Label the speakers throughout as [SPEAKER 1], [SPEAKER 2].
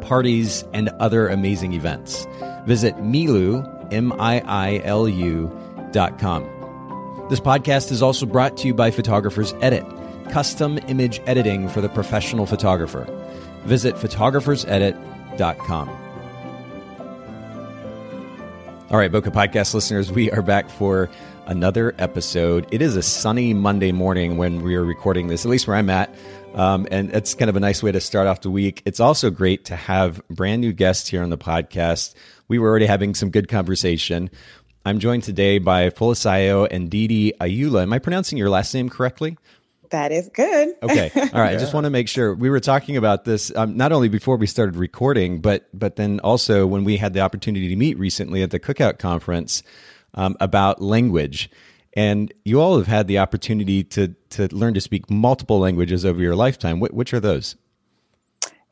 [SPEAKER 1] parties, and other amazing events. Visit Miilu, M-I-I-L-U dot com. This podcast is also brought to you by Photographers Edit, custom image editing for the professional photographer. Visit photographersedit.com. All right, Bokeh Podcast listeners, we are back for another episode. It is a sunny Monday morning when we are recording this, at least where I'm at. Um, and it's kind of a nice way to start off the week. It's also great to have brand new guests here on the podcast. We were already having some good conversation. I'm joined today by Folisayo and Didi Ayula. Am I pronouncing your last name correctly?
[SPEAKER 2] That is good.
[SPEAKER 1] okay. All right. yeah. I just want to make sure we were talking about this um, not only before we started recording, but but then also when we had the opportunity to meet recently at the Cookout conference um, about language. And you all have had the opportunity to to learn to speak multiple languages over your lifetime. Wh- which are those?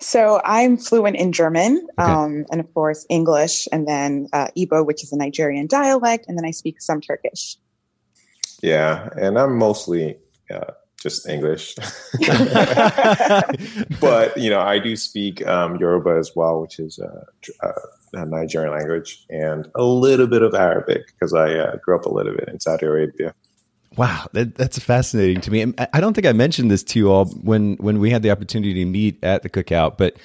[SPEAKER 2] So I'm fluent in German, okay. um, and of course English, and then uh, Igbo, which is a Nigerian dialect, and then I speak some Turkish.
[SPEAKER 3] Yeah, and I'm mostly uh, just English, but you know I do speak um, Yoruba as well, which is uh, uh Nigerian language and a little bit of Arabic because I uh, grew up a little bit in Saudi Arabia.
[SPEAKER 1] Wow, that, that's fascinating to me. I don't think I mentioned this to you all when when we had the opportunity to meet at the cookout. But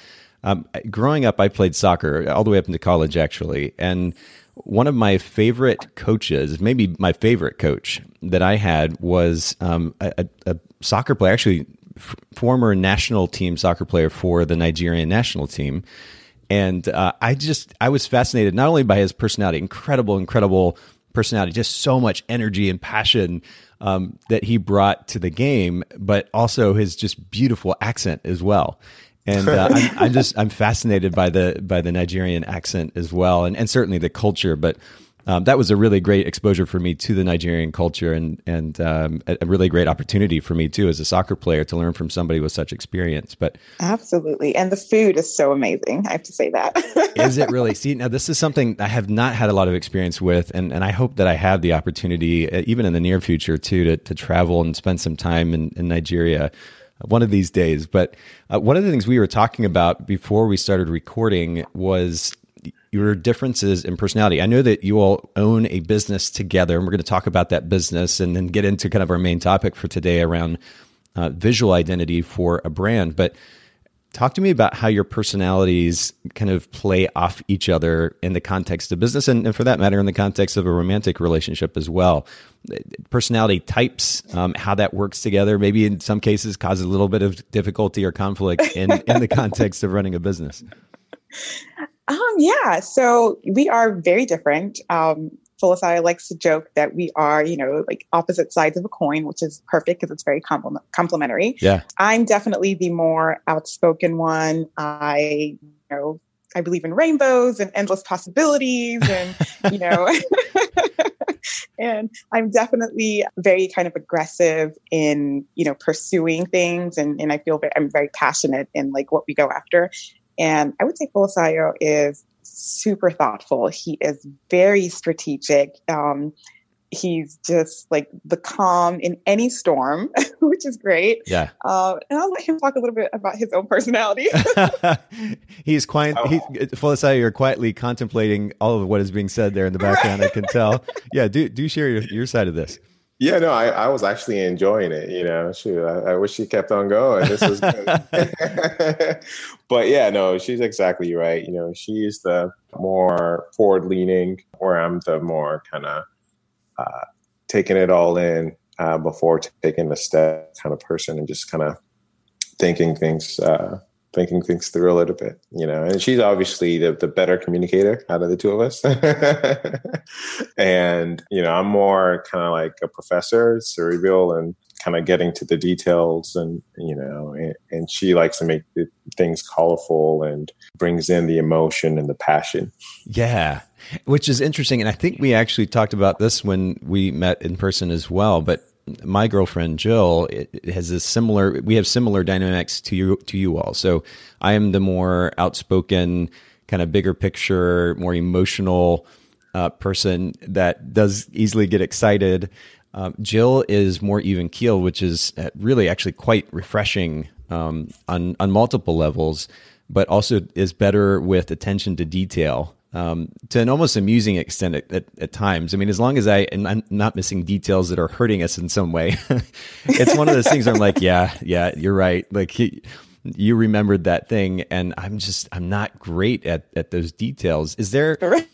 [SPEAKER 1] um, growing up, I played soccer all the way up into college, actually, and one of my favorite coaches, maybe my favorite coach that I had, was um, a, a, soccer player, actually f- former national team soccer player for the Nigerian national team and uh, I just I was fascinated not only by his personality, incredible, incredible personality, just so much energy and passion um, that he brought to the game, but also his just beautiful accent as well. And uh, I'm, I'm, just I'm fascinated by the by the Nigerian accent as well, and and certainly the culture, but um, that was a really great exposure for me to the Nigerian culture and and um, a, really great opportunity for me too as a soccer player to learn from somebody with such experience. But
[SPEAKER 2] absolutely, and the food is so amazing. I have to say that.
[SPEAKER 1] is it really? See, now this is something I have not had a lot of experience with, and and I hope that I have the opportunity, uh, even in the near future, too, to to travel and spend some time in, in Nigeria one of these days. But uh, one of the things we were talking about before we started recording was your differences in personality. I know that you all own a business together, and we're going to talk about that business and then get into kind of our main topic for today around uh, visual identity for a brand. But talk to me about how your personalities kind of play off each other in the context of business, and, and for that matter, in the context of a romantic relationship as well. Personality types, um, how that works together, maybe in some cases causes a little bit of difficulty or conflict in, in the context of running a business.
[SPEAKER 2] Um, yeah, so we are very different. Um, Folisayo likes to joke that we are, you know, like opposite sides of a coin, which is perfect because it's very complement- complementary.
[SPEAKER 1] Yeah.
[SPEAKER 2] I'm definitely the more outspoken one. I, you know, I believe in rainbows and endless possibilities and, you know, and I'm definitely very kind of aggressive in, you know, pursuing things. And, and I feel very, I'm very passionate in like what we go after. And I would say Folisayo is super thoughtful. He is very strategic. Um, he's just like the calm in any storm, which is great.
[SPEAKER 1] Yeah.
[SPEAKER 2] Uh, and I'll let him talk a little bit about his own personality.
[SPEAKER 1] he's quiet. Oh. He, you're quietly contemplating all of what is being said there in the background. Right. I can tell. Yeah. Do do share your, your side of this.
[SPEAKER 3] Yeah, no, I, I was actually enjoying it. You know, shoot, I, I wish she kept on going. This was good. but yeah, no, she's exactly right. You know, she's the more forward leaning, where I'm the more kind of uh, taking it all in uh, before taking a step kind of person and just kind of thinking things uh, thinking things through a little bit, you know. And she's obviously the, the better communicator out of the two of us. and, you know, I'm more kind of like a professor, cerebral, and kind of getting to the details and you know and, and she likes to make things colorful and brings in the emotion and the passion
[SPEAKER 1] yeah which is interesting and i think we actually talked about this when we met in person as well but my girlfriend Jill has a similar. We have similar dynamics to you to you all. So I am the more outspoken, kind of bigger picture, more emotional uh, person that does easily get excited. Um, Jill is more even keeled, which is uh, really actually quite refreshing um, on on multiple levels, but also is better with attention to detail um, to an almost amusing extent at, at, at, times. I mean, as long as I and I'm not missing details that are hurting us in some way, it's one of those things. I'm like, yeah, yeah, you're right. Like he, you remembered that thing, and I'm just I'm not great at at those details. Is there?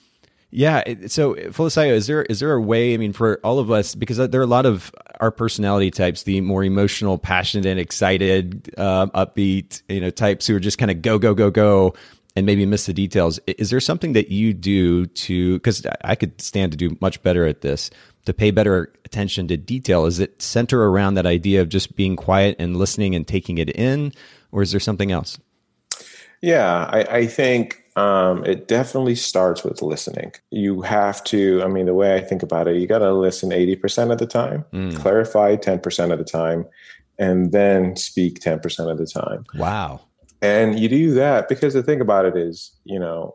[SPEAKER 1] Yeah. So, Felicia, is there is there a way? I mean, for all of us, because there are a lot of our personality types, the more emotional, passionate, and excited, uh, upbeat, you know, types who are just kind of go go go go and maybe miss the details. Is there something that you do to? Because I could stand to do much better at this to pay better attention to detail. Is it center around that idea of just being quiet and listening and taking it in, or is there something else?
[SPEAKER 3] Yeah, I, I think um, it definitely starts with listening. You have to, I mean, the way I think about it, you got to listen 80% of the time, mm. clarify 10% of the time, and then speak 10% of the time.
[SPEAKER 1] Wow.
[SPEAKER 3] And you do that because the thing about it is, you know,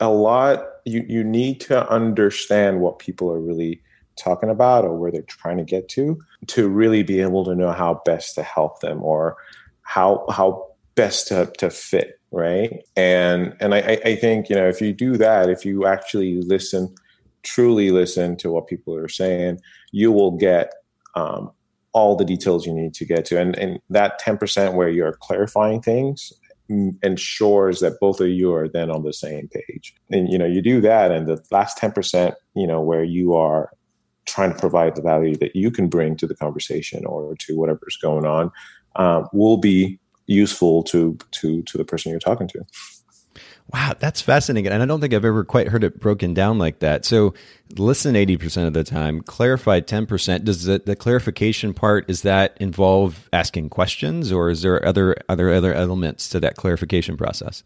[SPEAKER 3] a lot, you, you need to understand what people are really talking about or where they're trying to get to to really be able to know how best to help them or how how best to, to fit right? And and I, I think you know if you do that if you actually listen truly listen to what people are saying you will get um, all the details you need to get to. And and that 10% where you're clarifying things ensures that both of you are then on the same page. And you know you do that and the last 10% you know where you are trying to provide the value that you can bring to the conversation or to whatever's going on um, will be useful to to to the person you're talking to
[SPEAKER 1] Wow, that's fascinating. And I don't think I've ever quite heard it broken down like that. So listen 80% of the time, clarify 10%. Does the, the clarification part, is that involve asking questions or is there other, other, other elements to that clarification process?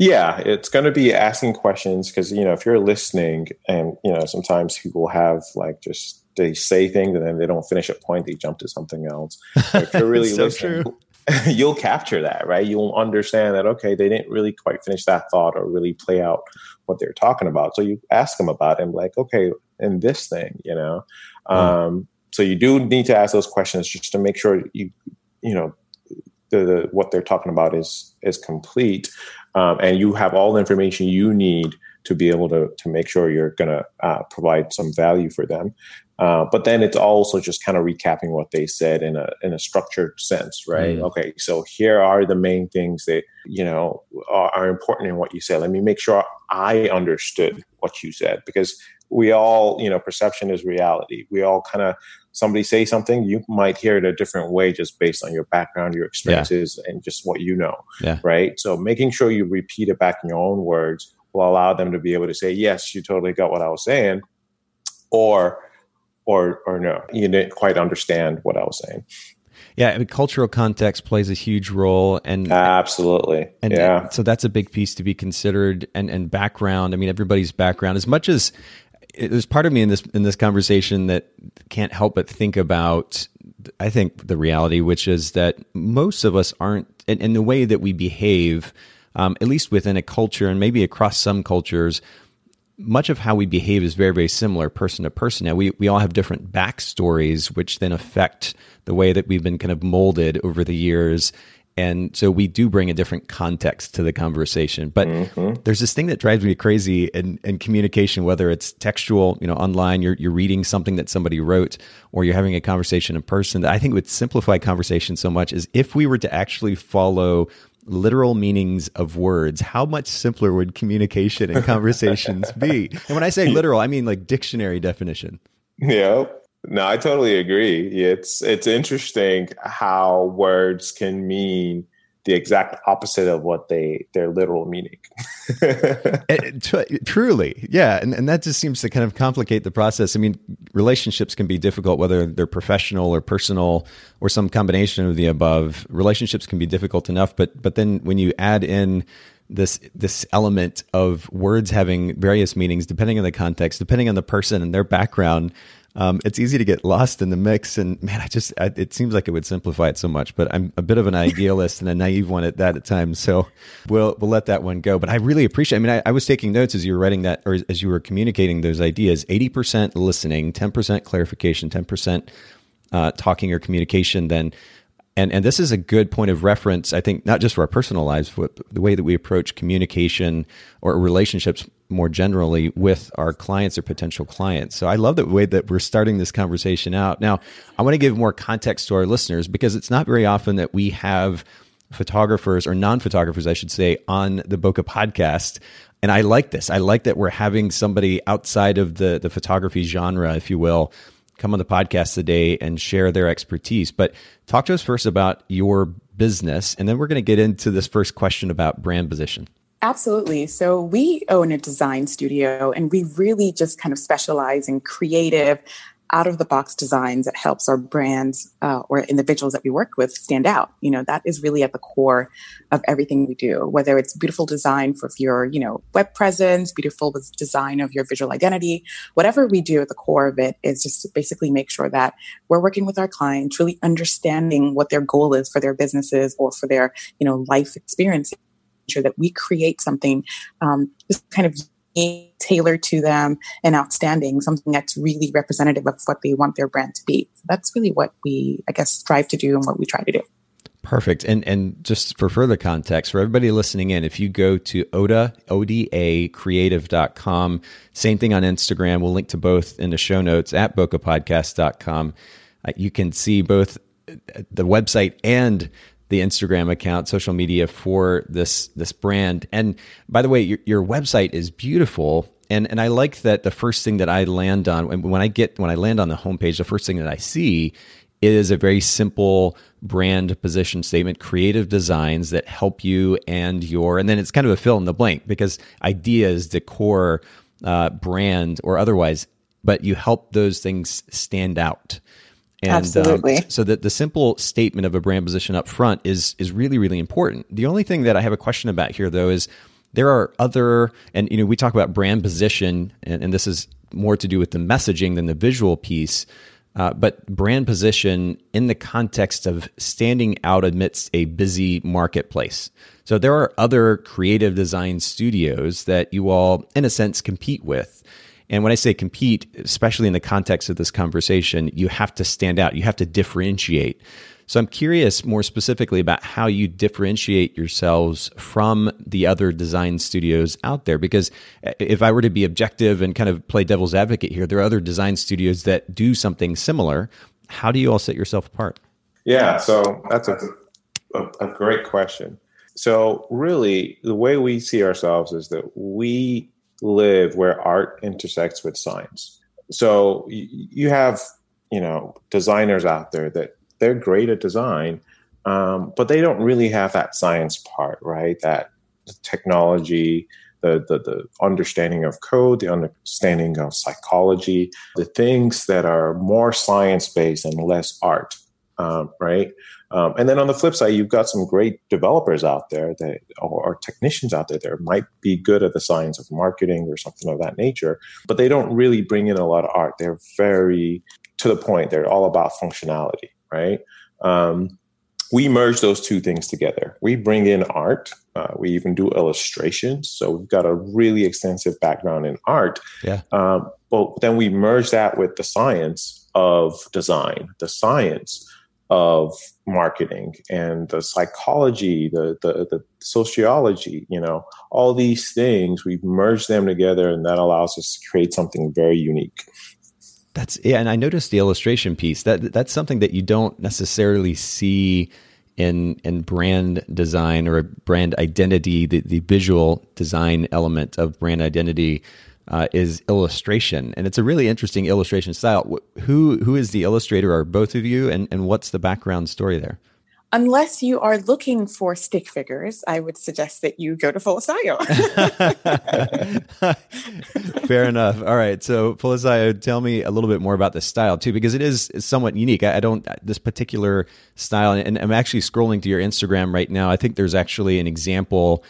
[SPEAKER 3] Yeah, it's going to be asking questions because, you know, if you're listening and, you know, sometimes people have like just, they say things and then they don't finish a point, they jump to something else. If you're really so listening, true you'll capture that, right? You'll understand that, okay, they didn't really quite finish that thought or really play out what they're talking about. So you ask them about it and like, okay, in this thing, you know? Mm. Um, so you do need to ask those questions just to make sure you, you know, the, the what they're talking about is, is complete. Um, and you have all the information you need to be able to, to make sure you're going to uh, provide some value for them. Uh, but then it's also just kind of recapping what they said in a in a structured sense, right? Mm. Okay, so here are the main things that you know are, are, important in what you said. Let me make sure I understood what you said because we all, you know, perception is reality. We all kind of somebody say something, you might hear it a different way just based on your background, your experiences, yeah. and just what you know, yeah. right? So making sure you repeat it back in your own words will allow them to be able to say, "Yes, you totally got what I was saying," or or or no, you didn't quite understand what I was saying.
[SPEAKER 1] Yeah, I mean, cultural context plays a huge role, and
[SPEAKER 3] absolutely,
[SPEAKER 1] and
[SPEAKER 3] yeah.
[SPEAKER 1] So that's a big piece to be considered, and and background. I mean, everybody's background. As much as there's part of me in this in this conversation that can't help but think about. I think the reality, which is that most of us aren't, in, in the way that we behave, um, at least within a culture, and maybe across some cultures, much of how we behave is very, very similar person to person. Now, we, we all have different backstories, which then affect the way that we've been kind of molded over the years. And so we do bring a different context to the conversation. But mm-hmm. there's this thing that drives me crazy in, in communication, whether it's textual, you know, online, you're, you're reading something that somebody wrote, or you're having a conversation in person that I think would simplify conversation so much is if we were to actually follow literal meanings of words, how much simpler would communication and conversations be? And when I say literal, I mean like dictionary definition.
[SPEAKER 3] Yeah. No, I totally agree. It's it's interesting how words can mean the exact opposite of what they their literal meaning.
[SPEAKER 1] truly, yeah, and and that just seems to kind of complicate the process. I mean, relationships can be difficult whether they're professional or personal or some combination of the above. Relationships can be difficult enough, but but then when you add in this this element of words having various meanings depending on the context, depending on the person and their background, um, it's easy to get lost in the mix. And man, I just it seems like it would simplify it so much. But I'm a bit of an idealist and a naive one at that at times. So we'll we'll let that one go. But I really appreciate. I mean, I, I was taking notes as you were writing that, or as you were communicating those ideas. Eighty percent listening, ten percent clarification, ten percent uh, talking or communication. Then and and this is a good point of reference i think not just for our personal lives but the way that we approach communication or relationships more generally with our clients or potential clients. So i love the way that we're starting this conversation out. Now i want to give more context to our listeners because it's not very often that we have photographers or non-photographers i should say on the bokeh podcast. And i like this. I like that we're having somebody outside of the the photography genre if you will come on the podcast today and share their expertise. But talk to us first about your business, and then we're going to get into this first question about brand position.
[SPEAKER 2] Absolutely. So we own a design studio and we really just kind of specialize in creative out of the box designs that helps our brands uh, or individuals that we work with stand out. You know, that is really at the core of everything we do, whether it's beautiful design for your, you know, web presence, beautiful design of your visual identity, whatever we do at the core of it is just to basically make sure that we're working with our clients, really understanding what their goal is for their businesses or for their, you know, life experience sure that we create something um, just kind of tailored to them and outstanding, something that's really representative of what they want their brand to be. So that's really what we, I guess, strive to do and what we try to do.
[SPEAKER 1] Perfect. And and just for further context, for everybody listening in, if you go to ODA, ODA creative.com, same thing on Instagram, we'll link to both in the show notes at bokehpodcast.com. Uh, you can see both the website and the Instagram account, social media for this this brand. And by the way, your, your website is beautiful. And, and I like that the first thing that I land on when I get when I land on the homepage, the first thing that I see is a very simple brand position statement, creative designs that help you and your, and then it's kind of a fill in the blank because ideas, decor, uh, brand, or otherwise, but you help those things stand out.
[SPEAKER 2] And, um, Absolutely. Um,
[SPEAKER 1] so that the simple statement of a brand position up front is is really really important. The only thing that I have a question about here though is there are other and you know we talk about brand position and, and this is more to do with the messaging than the visual piece. Uh, but brand position in the context of standing out amidst a busy marketplace. So there are other creative design studios that you all, in a sense, compete with. And when I say compete, especially in the context of this conversation, you have to stand out, you have to differentiate. So I'm curious more specifically about how you differentiate yourselves from the other design studios out there. Because if I were to be objective and kind of play devil's advocate here, there are other design studios that do something similar. How do you all set yourself apart?
[SPEAKER 3] Yeah, so that's a, a, a great question. So, really, the way we see ourselves is that we live where art intersects with science. So you have, you know, designers out there that they're great at design, um, but they don't really have that science part, right? That technology, the, the, the understanding of code, the understanding of psychology, the things that are more science based and less art, um, right? Um, and then on the flip side, you've got some great developers out there that, or, or, technicians out there that might be good at the science of marketing or something of that nature, but they don't really bring in a lot of art. They're very to the point. They're all about functionality, right? Um, we merge those two things together. We bring in art. Uh, we even do illustrations. So we've got a really extensive background in art.
[SPEAKER 1] Yeah.
[SPEAKER 3] Um, but then we merge that with the science of design, the science of marketing and the psychology, the, the, the sociology, you know, all these things, we've merged them together and that allows us to create something very unique.
[SPEAKER 1] That's yeah, and I noticed the illustration piece. That that's something that you don't necessarily see in in brand design or brand identity, the, the visual design element of brand identity uh, is illustration, and it's a really interesting illustration style. Who who is the illustrator? Are both of you, and and what's the background story there?
[SPEAKER 2] unless you are looking for stick figures, I would suggest that you go to Folisayo.
[SPEAKER 1] Fair enough. All right. So, Folisayo, tell me a little bit more about this style too, because it is somewhat unique. I, I don't, this particular style, and I'm actually scrolling to your Instagram right now. I think there's actually an example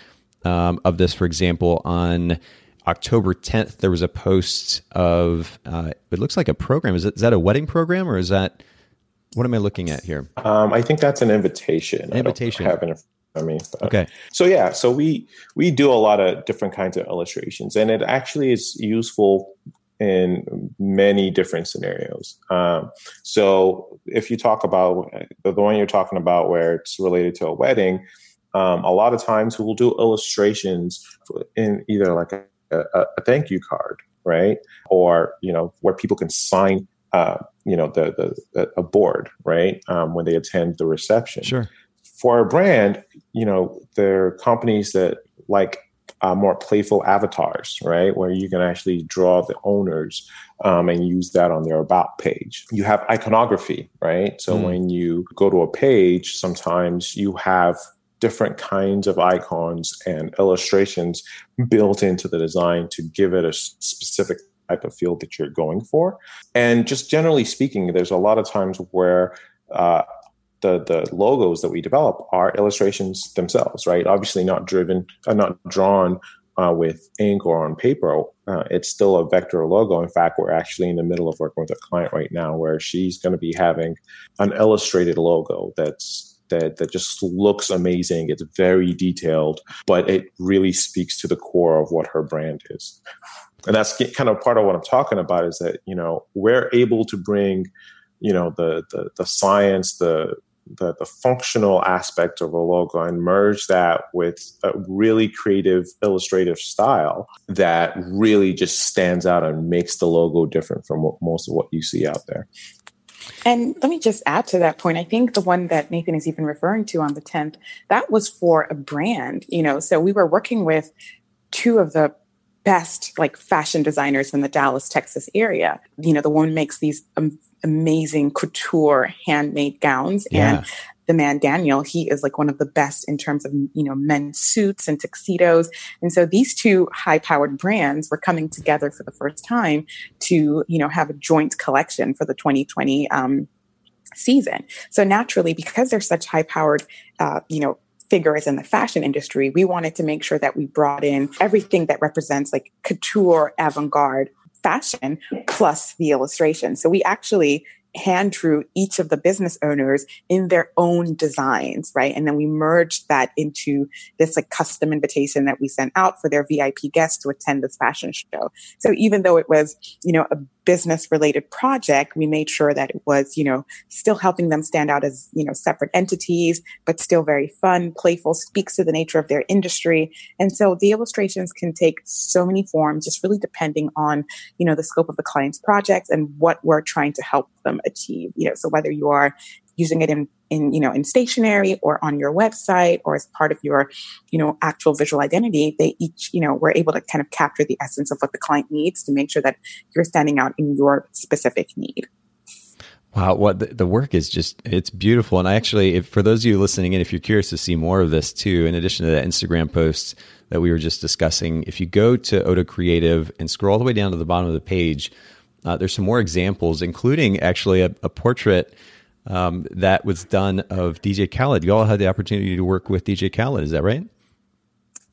[SPEAKER 1] um, of this, for example, on October 10th, there was a post of, uh, it looks like a program. Is, it, is that a wedding program or is that, what am I looking at here?
[SPEAKER 3] Um, I think that's an invitation.
[SPEAKER 1] An invitation.
[SPEAKER 3] I mean,
[SPEAKER 1] okay.
[SPEAKER 3] So yeah, so we we do a lot of different kinds of illustrations, and it actually is useful in many different scenarios. Um, so if you talk about the, the one you're talking about, where it's related to a wedding, um, a lot of times we'll do illustrations in either like a, a, a thank you card, right, or you know where people can sign uh, you know the, the, a board right? Um, when they attend the reception.
[SPEAKER 1] Sure.
[SPEAKER 3] For a brand you know there are companies that like uh, more playful avatars right? Where you can actually draw the owners um, and use that on their about page. You have iconography right? So mm. when you go to a page sometimes you have different kinds of icons and illustrations built into the design to give it a specific type of field that you're going for. And just generally speaking, there's a lot of times where uh, the the logos that we develop are illustrations themselves, right? Obviously, not driven, uh, not drawn uh, with ink or on paper. Uh, it's still a vector logo. In fact, we're actually in the middle of working with a client right now where she's going to be having an illustrated logo that's that that just looks amazing. It's very detailed, but it really speaks to the core of what her brand is and that's kind of part of what I'm talking about is that you know we're able to bring you know the the, the science the, the the functional aspect of a logo and merge that with a really creative illustrative style that really just stands out and makes the logo different from what, most of what you see out there.
[SPEAKER 2] And let me just add to that point. I think the one that Nathan is even referring to on the 10th, that was for a brand, you know. So we were working with two of the best like fashion designers from the Dallas, Texas area. You know, the one makes these um, amazing couture handmade gowns yeah. and the man Daniel, he is like one of the best in terms of, you know, men's suits and tuxedos. And so these two high powered brands were coming together for the first time to, you know, have a joint collection for the 2020, um, season. So naturally, because they're such high powered, uh, you know, figures in the fashion industry, we wanted to make sure that we brought in everything that represents like couture, avant garde fashion plus the illustration. So we actually hand drew each of the business owners in their own designs, right? And then we merged that into this like custom invitation that we sent out for their VIP guests to attend this fashion show. So even though it was, you know, a business related project, we made sure that it was, you know, still helping them stand out as, you know, separate entities, but still very fun, playful, speaks to the nature of their industry. And so the illustrations can take so many forms, just really depending on, you know, the scope of the client's projects and what we're trying to help them achieve. You know, so whether you are using it in in you know in stationery or on your website or as part of your you know actual visual identity they each you know we're able to kind of capture the essence of what the client needs to make sure that you're standing out in your specific need
[SPEAKER 1] Wow, what the, the, work is just it's beautiful. And I actually if for those of you listening in, if you're curious to see more of this too, in addition to the Instagram posts that we were just discussing, if you go to Oda Creative and scroll all the way down to the bottom of the page, uh, there's some more examples, including actually a, a portrait um, that was done of DJ Khaled. You all had the opportunity to work with DJ Khaled, is that right?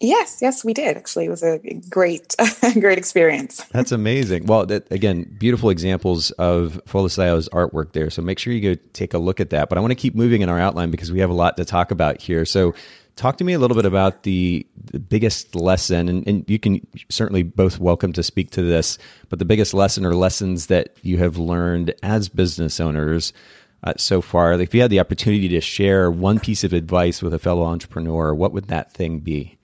[SPEAKER 2] Yes, yes, we did. Actually, it was a great, great experience.
[SPEAKER 1] That's amazing. Well, that, again, beautiful examples of Folisayo's artwork there. So make sure you go take a look at that. But I want to keep moving in our outline because we have a lot to talk about here. So talk to me a little bit about the, the biggest lesson, and, and you can certainly both welcome to speak to this, but the biggest lesson or lessons that you have learned as business owners uh, so far? If you had the opportunity to share one piece of advice with a fellow entrepreneur, what would that thing be?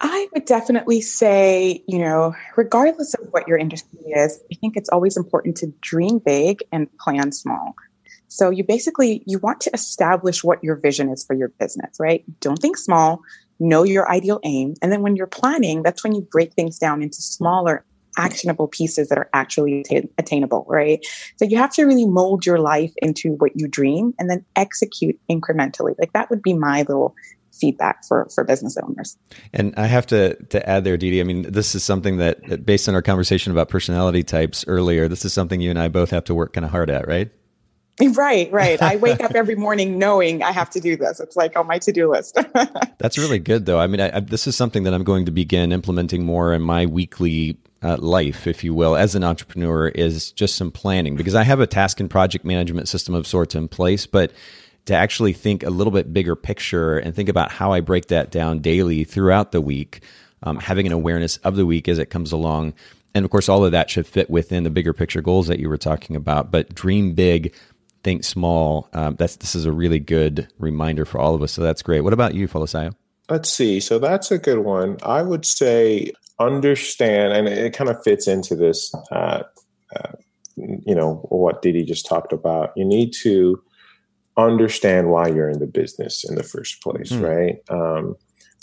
[SPEAKER 4] I would definitely say, you know, regardless of what your industry is, I think it's always important to dream big and plan small. So you basically you want to establish what your vision is for your business, right? Don't think small, know your ideal aim, and then when you're planning, that's when you break things down into smaller
[SPEAKER 2] actionable pieces that are actually attainable, right? So you have to really mold your life into what you dream and then execute incrementally. Like that would be my little feedback for for business owners.
[SPEAKER 1] And I have to to add there, Didi. I mean, this is something that, based on our conversation about personality types earlier, this is something you and I both have to work kind of hard at, right?
[SPEAKER 2] Right, right. I wake up every morning knowing I have to do this. It's like on my to do list.
[SPEAKER 1] That's really good, though. I mean, I, I, this is something that I'm going to begin implementing more in my weekly uh, life, if you will, as an entrepreneur, is just some planning because I have a task and project management system of sorts in place, but to actually think a little bit bigger picture and think about how I break that down daily throughout the week, um, having an awareness of the week as it comes along. And of course, all of that should fit within the bigger picture goals that you were talking about. But dream big, think small. Um, that's this is a really good reminder for all of us. So that's great. What about you, Folisayo?
[SPEAKER 3] Let's see. So that's a good one. I would say understand, and it kind of fits into this. Uh, uh, you know what Didi just talked about. You need to understand why you're in the business in the first place, mm. right? Um,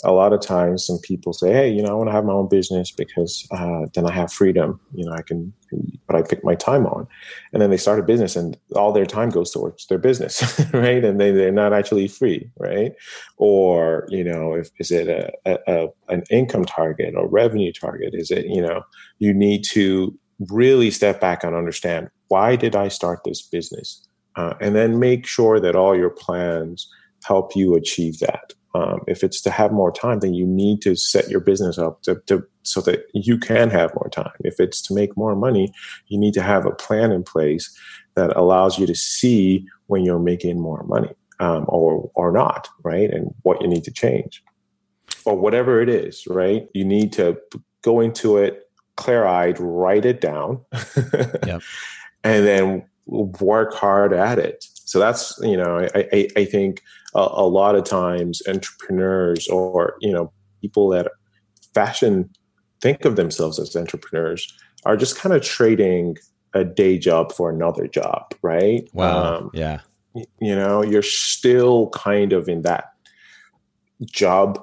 [SPEAKER 3] a lot of times some people say hey you know i want to have my own business because uh, then i have freedom you know i can but i pick my time on. And then they start a business and all their time goes towards their business right? And they, they're not actually free right? Or you know if is it a, a, an income target or revenue target? Is it you know you need to really step back and understand why did i start this business? Uh, and then make sure that all your plans help you achieve that um, if it's to have more time, then you need to set your business up to, to, so that you can have more time. If it's to make more money, you need to have a plan in place that allows you to see when you're making more money um, or or not, right? And what you need to change, or whatever it is, right? You need to go into it clear eyed, write it down, yep. and then work hard at it. So that's you know I I, I think a, a lot of times entrepreneurs or you know people that fashion think of themselves as entrepreneurs are just kind of trading a day job for another job, right?
[SPEAKER 1] Wow. Um, yeah.
[SPEAKER 3] You know, you're still kind of in that job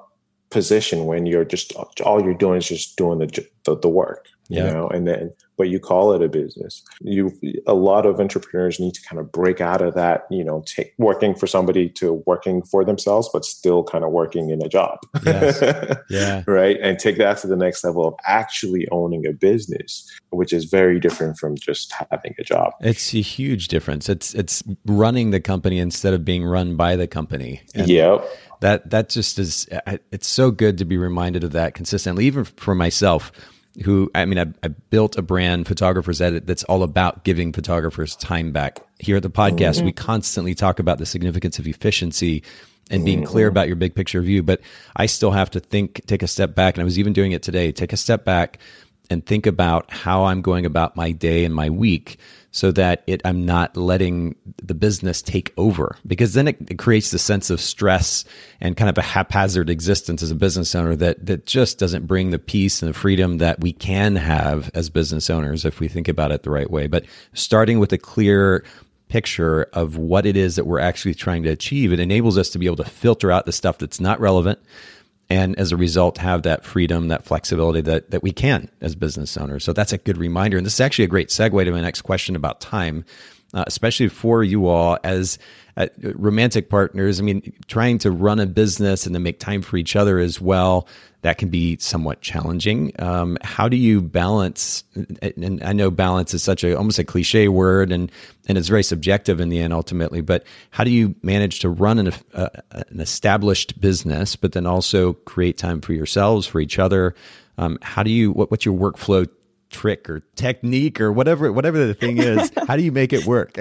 [SPEAKER 3] position when you're just all you're doing is just doing the the, the work, yeah. you know, and then but you call it a business. You a lot of entrepreneurs need to kind of break out of that, you know, take working for somebody to working for themselves, but still kind of working in a job. Yes. yeah. right. And take that to the next level of actually owning a business, which is very different from just having a job.
[SPEAKER 1] It's a huge difference. It's it's running the company instead of being run by the company.
[SPEAKER 3] And yep.
[SPEAKER 1] That that just is it's so good to be reminded of that consistently, even for myself who I mean, I, I, built a brand, Photographers Edit, that's all about giving photographers time back. Here at the podcast, mm-hmm. we constantly talk about the significance of efficiency and being mm-hmm. clear about your big picture view. But I still have to think, take a step back, and I was even doing it today. Take a step back and think about how I'm going about my day and my week so that it I'm not letting the business take over because then it, it, creates the sense of stress and kind of a haphazard existence as a business owner that that just doesn't bring the peace and the freedom that we can have as business owners if we think about it the right way. But starting with a clear picture of what it is that we're actually trying to achieve, it enables us to be able to filter out the stuff that's not relevant and as a result have that freedom that flexibility that, that we can as business owners. So that's a good reminder. And this is actually a great segue to my next question about time uh, especially for you all as uh, romantic partners i mean trying to run a business and then make time for each other as well that can be somewhat challenging. Um, how do you balance? And I know balance is such a almost a cliche word, and and it's very subjective in the end, ultimately. But how do you manage to run an, uh, an established business, but then also create time for yourselves, for each other? Um, how do you? What, what's your workflow trick or technique or whatever whatever the thing is how do you make it work?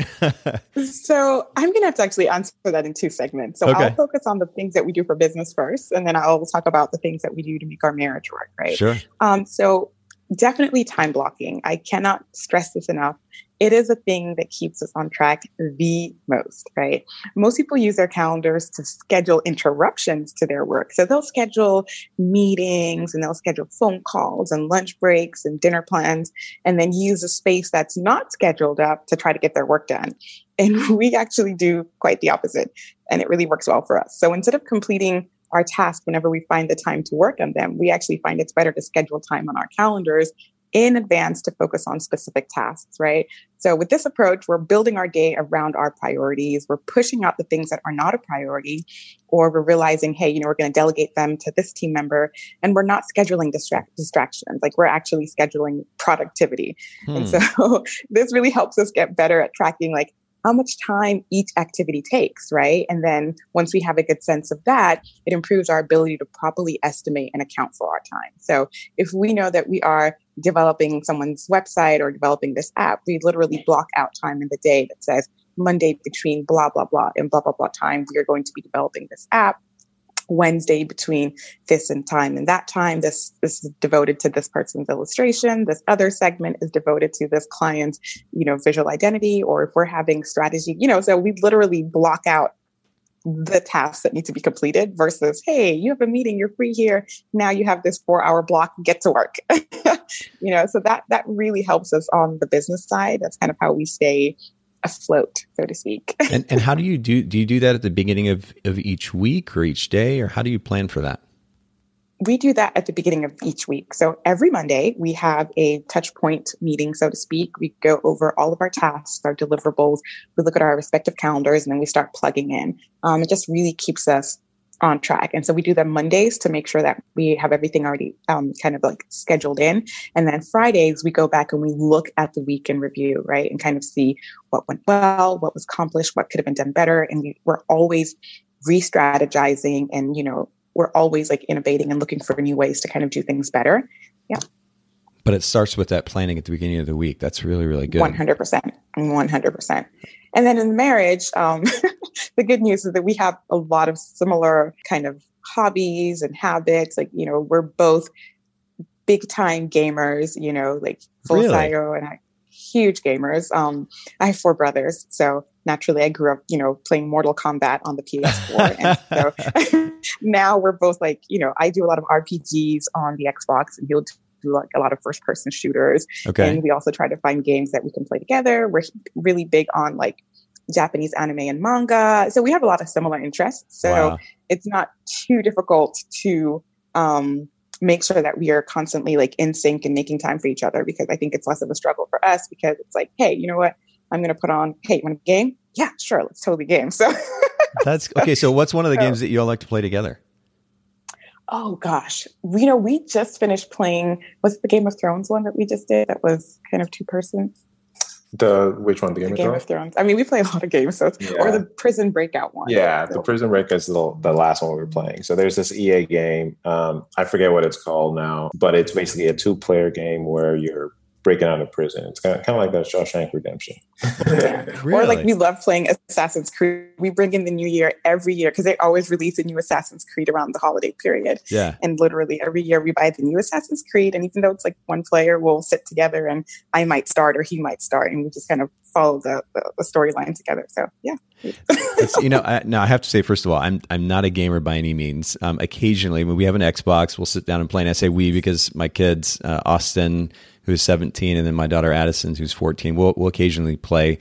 [SPEAKER 2] So i'm going to have to actually answer that in two segments. So okay. i'll focus on the things that we do for business first and then i'll talk about the things that we do to make our marriage work right?
[SPEAKER 1] Sure.
[SPEAKER 2] Um, so definitely time blocking. I cannot stress this enough it is a thing that keeps us on track the most, right? Most people use their calendars to schedule interruptions to their work. So they'll schedule meetings and they'll schedule phone calls and lunch breaks and dinner plans, and then use a space that's not scheduled up to try to get their work done. And we actually do quite the opposite. And it really works well for us. So instead of completing our task whenever we find the time to work on them, we actually find it's better to schedule time on our calendars in advance to focus on specific tasks, right? So with this approach, we're building our day around our priorities. We're pushing out the things that are not a priority, or we're realizing, hey, you know, we're going to delegate them to this team member, and we're not scheduling distract- distractions. Like we're actually scheduling productivity. Hmm. And so this really helps us get better at tracking, like how much time each activity takes, right? And then once we have a good sense of that, it improves our ability to properly estimate and account for our time. So if we know that we are developing someone's website or developing this app, we literally block out time in the day that says Monday between blah, blah, blah and blah, blah, blah time, we are going to be developing this app. Wednesday between this and time and that time. This this is devoted to this person's illustration. This other segment is devoted to this client's, you know, visual identity. Or if we're having strategy, you know, so we literally block out the tasks that need to be completed versus, hey, you have a meeting, you're free here. Now you have this four hour block, get to work. you know, so that that really helps us on the business side. That's kind of how we stay afloat, so to speak.
[SPEAKER 1] and, and how do you do? Do you do that at the beginning of, of each week or each day, or how do you plan for that?
[SPEAKER 2] We do that at the beginning of each week. So every Monday, we have a touch point meeting, so to speak. We go over all of our tasks, our deliverables. We look at our respective calendars, and then we start plugging in. Um, it just really keeps us on track. And so we do them Mondays to make sure that we have everything already um, kind of like scheduled in. And then Fridays, we go back and we look at the week in review, right? And kind of see what went well, what was accomplished, what could have been done better. And we, we're always re strategizing and, you know, we're always like innovating and looking for new ways to kind of do things better. Yeah.
[SPEAKER 1] But it starts with that planning at the beginning of the week. That's really, really good.
[SPEAKER 2] 100%. 100%. And then in marriage, um, the good news is that we have a lot of similar kind of hobbies and habits. Like, you know, we're both big time gamers, you know, like full really? and I huge gamers. Um, I have four brothers, so naturally I grew up, you know, playing Mortal Kombat on the PS4. and so now we're both like, you know, I do a lot of RPGs on the Xbox and he'll do like a lot of first person shooters. Okay. And we also try to find games that we can play together. We're really big on like Japanese anime and manga. So we have a lot of similar interests. So wow. it's not too difficult to um, make sure that we are constantly like in sync and making time for each other because I think it's less of a struggle for us because it's like, hey, you know what? I'm going to put on, hey, you want a game? Yeah, sure. Let's totally game. So
[SPEAKER 1] that's okay. So what's one of the so, games that you all like to play together?
[SPEAKER 2] Oh gosh, you know, we just finished playing. Was it the Game of Thrones one that we just did? That was kind of two persons.
[SPEAKER 3] The which one? The Game,
[SPEAKER 2] the
[SPEAKER 3] of,
[SPEAKER 2] Game
[SPEAKER 3] Thrones?
[SPEAKER 2] of Thrones. I mean, we play a lot of games, so yeah. or the Prison Breakout one.
[SPEAKER 3] Yeah, so. the Prison Breakout is the, the last one we were playing. So there's this EA game. Um, I forget what it's called now, but it's basically a two player game where you're breaking out of prison. It's kind of, kind of like that Shawshank Redemption.
[SPEAKER 2] really? Or like we love playing Assassin's Creed. We bring in the new year every year because they always release a new Assassin's Creed around the holiday period.
[SPEAKER 1] Yeah.
[SPEAKER 2] And literally every year we buy the new Assassin's Creed. And even though it's like one player, we'll sit together and I might start or he might start. And we just kind of follow the, the, the storyline together. So yeah.
[SPEAKER 1] you know, I, now I have to say, first of all, I'm I'm not a gamer by any means. Um, occasionally, when we have an Xbox, we'll sit down and play. And I say we because my kids, uh, Austin, who's 17, and then my daughter Addison, who's 14. We'll, we'll occasionally play.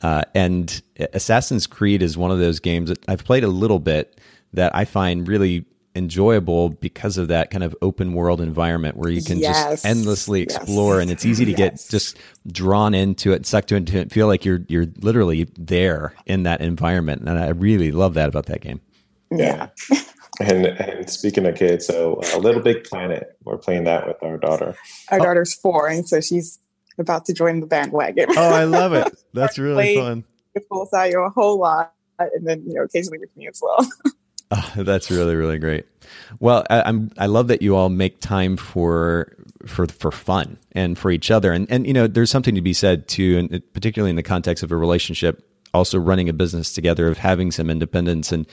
[SPEAKER 1] Uh, and Assassin's Creed is one of those games that I've played a little bit that I find really enjoyable because of that kind of open world environment where you can yes. just endlessly explore yes. and it's easy to yes. get just drawn into it, sucked into it, and feel like you're you're literally there in that environment. And I really love that about that game.
[SPEAKER 2] Yeah.
[SPEAKER 3] And, and speaking of kids, so a uh, Little Big Planet, we're playing that with our daughter.
[SPEAKER 2] Our oh. daughter's four, and so she's about to join the bandwagon.
[SPEAKER 1] Oh, I love it. That's really fun.
[SPEAKER 2] With Folisayo a whole lot, and then you know occasionally with me as well.
[SPEAKER 1] oh, that's really really great. Well, I, am I love that you all make time for for for fun and for each other, and and you know there's something to be said too, and particularly in the context of a relationship, also running a business together, of having some independence and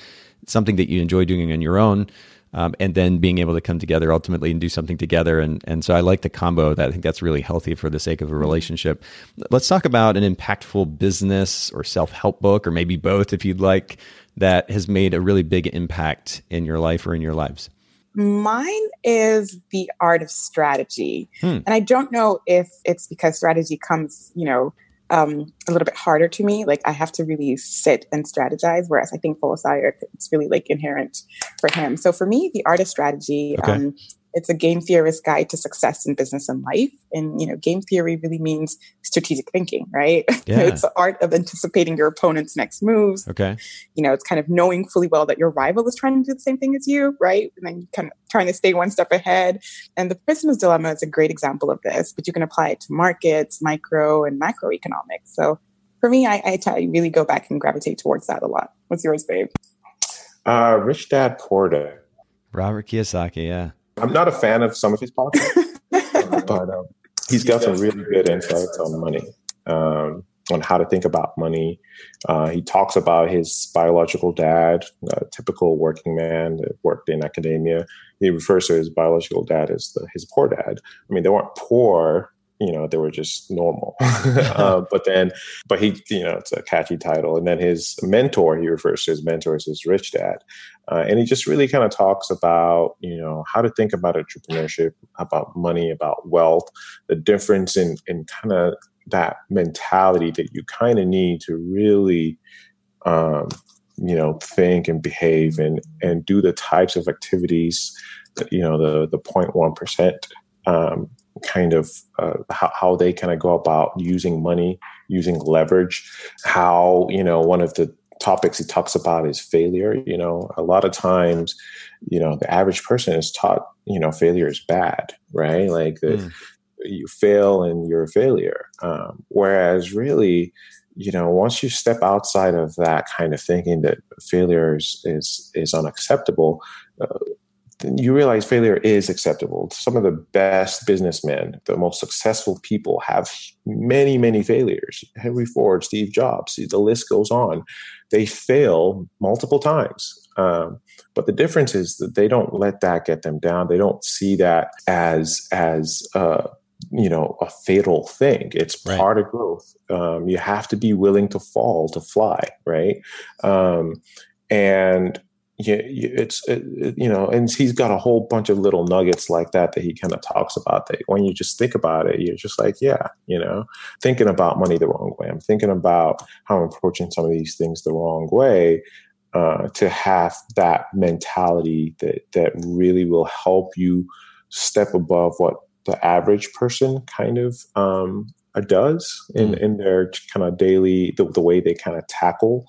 [SPEAKER 1] something that you enjoy doing on your own. Um, and then being able to come together ultimately and do something together. And, and so I like the combo that. I think that's really healthy for the sake of a mm-hmm. relationship. Let's talk about an impactful business or self help book, or maybe both if you'd like, that has made a really big impact in your life or in your lives.
[SPEAKER 2] Mine is the art of strategy. Hmm. And I don't know if it's because strategy comes, you know, um, a little bit harder to me. Like I have to really sit and strategize, whereas I think Folisayo, it's really like inherent for him. So for me, the art of strategy, okay. um, It's a game theorist guide to success in business and life. And, you know, game theory really means strategic thinking, right? Yeah. it's the art of anticipating your opponent's next moves.
[SPEAKER 1] Okay.
[SPEAKER 2] You know, it's kind of knowing fully well that your rival is trying to do the same thing as you, right? And then kind of trying to stay one step ahead. And the Prisoner's Dilemma is a great example of this, but you can apply it to markets, micro and macroeconomics. So for me, I, I, t- I really go back and gravitate towards that a lot. What's yours, babe?
[SPEAKER 3] Uh, Rich Dad Poor Dad.
[SPEAKER 1] Robert Kiyosaki, yeah.
[SPEAKER 3] I'm not a fan of some of his podcasts, but um, he's got some really good insights on money, um, on how to think about money. Uh, he talks about his biological dad, a typical working man that worked in academia. He refers to his biological dad as the, his poor dad. I mean, they weren't poor you know they were just normal. Uh, but then but he you know it's a catchy title. And then his mentor he refers to his mentor as his rich dad. Uh, and he just really kind of talks about you know how to think about entrepreneurship about money about wealth the difference in in kind of that mentality that you kind of need to really um, you know think and behave and and do the types of activities that you know the the 0.1 percent um, kind of uh, how, how they kind of go about using money, using leverage, how, you know, one of the topics he talks about is failure. You know, a lot of times, you know, the average person is taught, you know, failure is bad, right? Like the, mm. you fail and you're a failure. Um, whereas really, you know, once you step outside of that kind of thinking that failure is is, is unacceptable, uh, you realize failure is acceptable. Some of the best businessmen, the most successful people have many, many failures. Henry Ford, Steve Jobs, the list goes on. They fail multiple times. Um, but the difference is that they don't let that get them down. They don't see that as as uh, you know a fatal thing. It's right. part of growth. Um, you have to be willing to fall to fly, right? Um, and yeah, it's it, you know, and he's got a whole bunch of little nuggets like that that he kind of talks about. That when you just think about it, you're just like, yeah, you know, thinking about money the wrong way. I'm thinking about how I'm approaching some of these things the wrong way. Uh, to have that mentality that that really will help you step above what the average person kind of um, does in mm. in their kind of daily the, the way they kind of tackle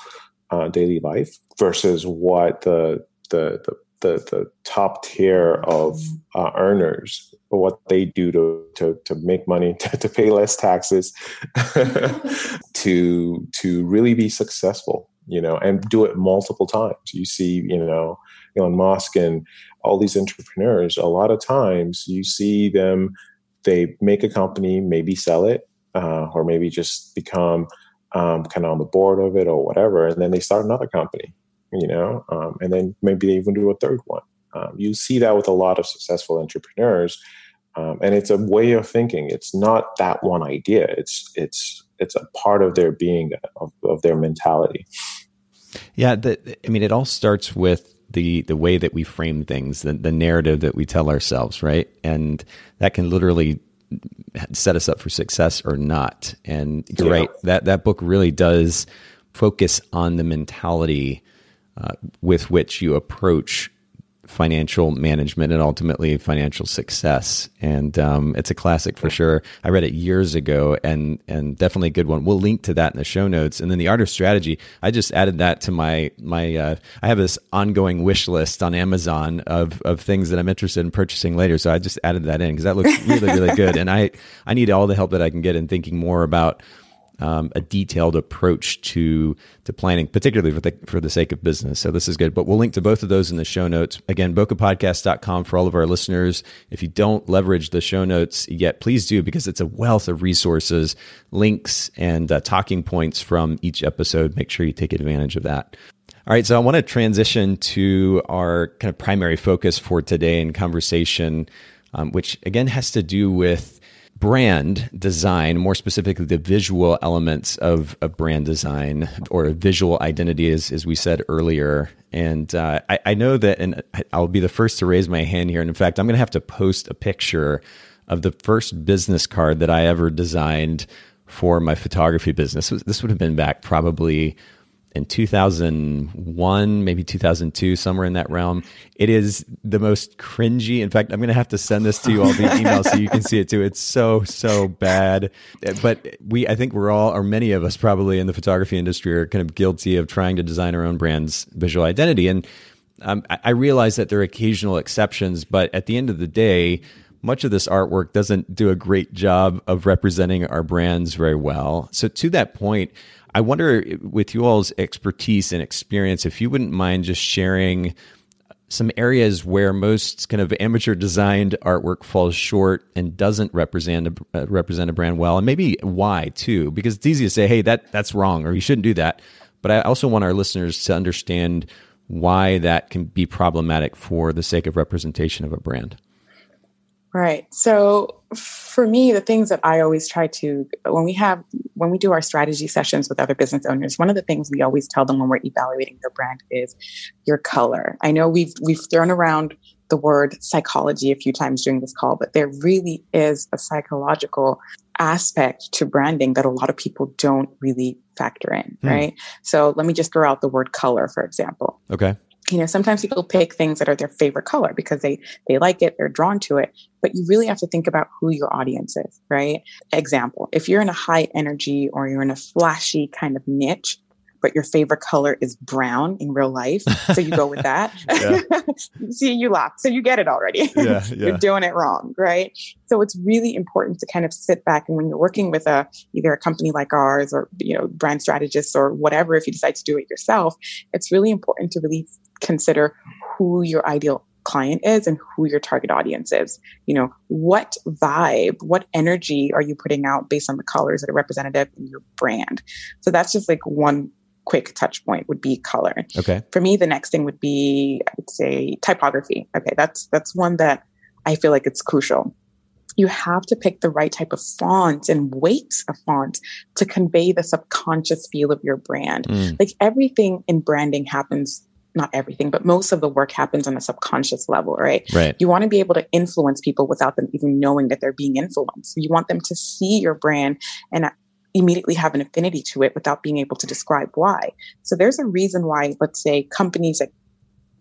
[SPEAKER 3] uh, daily life versus what the the the, the, the top tier of uh, earners what they do to to, to make money to, to pay less taxes to to really be successful you know and do it multiple times. You see you know Elon Musk and all these entrepreneurs a lot of times you see them they make a company maybe sell it uh, or maybe just become um, kind of on the board of it or whatever, and then they start another company, you know, um, and then maybe they even do a third one. Um, you see that with a lot of successful entrepreneurs, um, and it's a way of thinking. It's not that one idea. It's it's it's a part of their being of, of their mentality.
[SPEAKER 1] Yeah, the, I mean, it all starts with the the way that we frame things, the, the narrative that we tell ourselves, right? And that can literally set us up for success or not. And you're yeah. right that that book really does focus on the mentality uh, with which you approach financial management and ultimately financial success. And um, it's a classic for sure. I read it years ago and and definitely a good one. We'll link to that in the show notes. And then the art of strategy, I just added that to my my. Uh, I have this ongoing wish list on Amazon of of things that I'm interested in purchasing later. So I just added that in because that looks really really good. And I I need all the help that I can get in thinking more about um, a detailed approach to to planning, particularly for the for the sake of business. So this is good. But we'll link to both of those in the show notes. Again, bokehpodcast.com for all of our listeners. If you don't leverage the show notes yet, please do because it's a wealth of resources, links, and uh, talking points from each episode. Make sure you take advantage of that. All right, so I want to transition to our kind of primary focus for today in conversation, um, which again has to do with brand design, more specifically the visual elements of, a brand design or a visual identity, as, as we said earlier. And uh, I, I, know that, and I'll be the first to raise my hand here. And in fact, I'm going to have to post a picture of the first business card that I ever designed for my photography business. This would have been back probably in 2001, maybe 2002, somewhere in that realm. It is the most cringy. In fact, I'm going to have to send this to you all via email so you can see it too. It's so, so bad. But we, I think we're all, or many of us probably in the photography industry are kind of guilty of trying to design our own brand's visual identity. And um, I realize that there are occasional exceptions, but at the end of the day, much of this artwork doesn't do a great job of representing our brands very well. So, to that point, I wonder, with you all's expertise and experience, if you wouldn't mind just sharing some areas where most kind of amateur designed artwork falls short and doesn't represent a, uh, represent a brand well, and maybe why too, because it's easy to say, "Hey, that that's wrong," or "You shouldn't do that." But I also want our listeners to understand why that can be problematic for the sake of representation of a brand.
[SPEAKER 2] Right. So for me, the things that I always try to, when we have, when we do our strategy sessions with other business owners, one of the things we always tell them when we're evaluating their brand is your color. I know we've, we've thrown around the word psychology a few times during this call, but there really is a psychological aspect to branding that a lot of people don't really factor in, hmm. right? So let me just throw out the word color, for example.
[SPEAKER 1] Okay
[SPEAKER 2] you know sometimes people pick things that are their favorite color because they they like it they're drawn to it but you really have to think about who your audience is right example if you're in a high energy or you're in a flashy kind of niche but your favorite color is brown in real life. So you go with that. See, you laugh. So you get it already. Yeah, yeah. you're doing it wrong, right? So it's really important to kind of sit back and when you're working with a either a company like ours or you know brand strategists or whatever, if you decide to do it yourself, it's really important to really consider who your ideal client is and who your target audience is. You know, what vibe, what energy are you putting out based on the colors that are representative in your brand? So that's just like one quick touch point would be color.
[SPEAKER 1] Okay.
[SPEAKER 2] For me, the next thing would be, I would say typography. Okay. That's, that's one that I feel like it's crucial. You have to pick the right type of font and weights of font to convey the subconscious feel of your brand. Mm. Like everything in branding happens not everything, but most of the work happens on a subconscious level, right?
[SPEAKER 1] Right.
[SPEAKER 2] You want to be able to influence people without them even knowing that they're being influenced. You want them to see your brand and immediately have an affinity to it without being able to describe why. So there's a reason why, let's say, companies that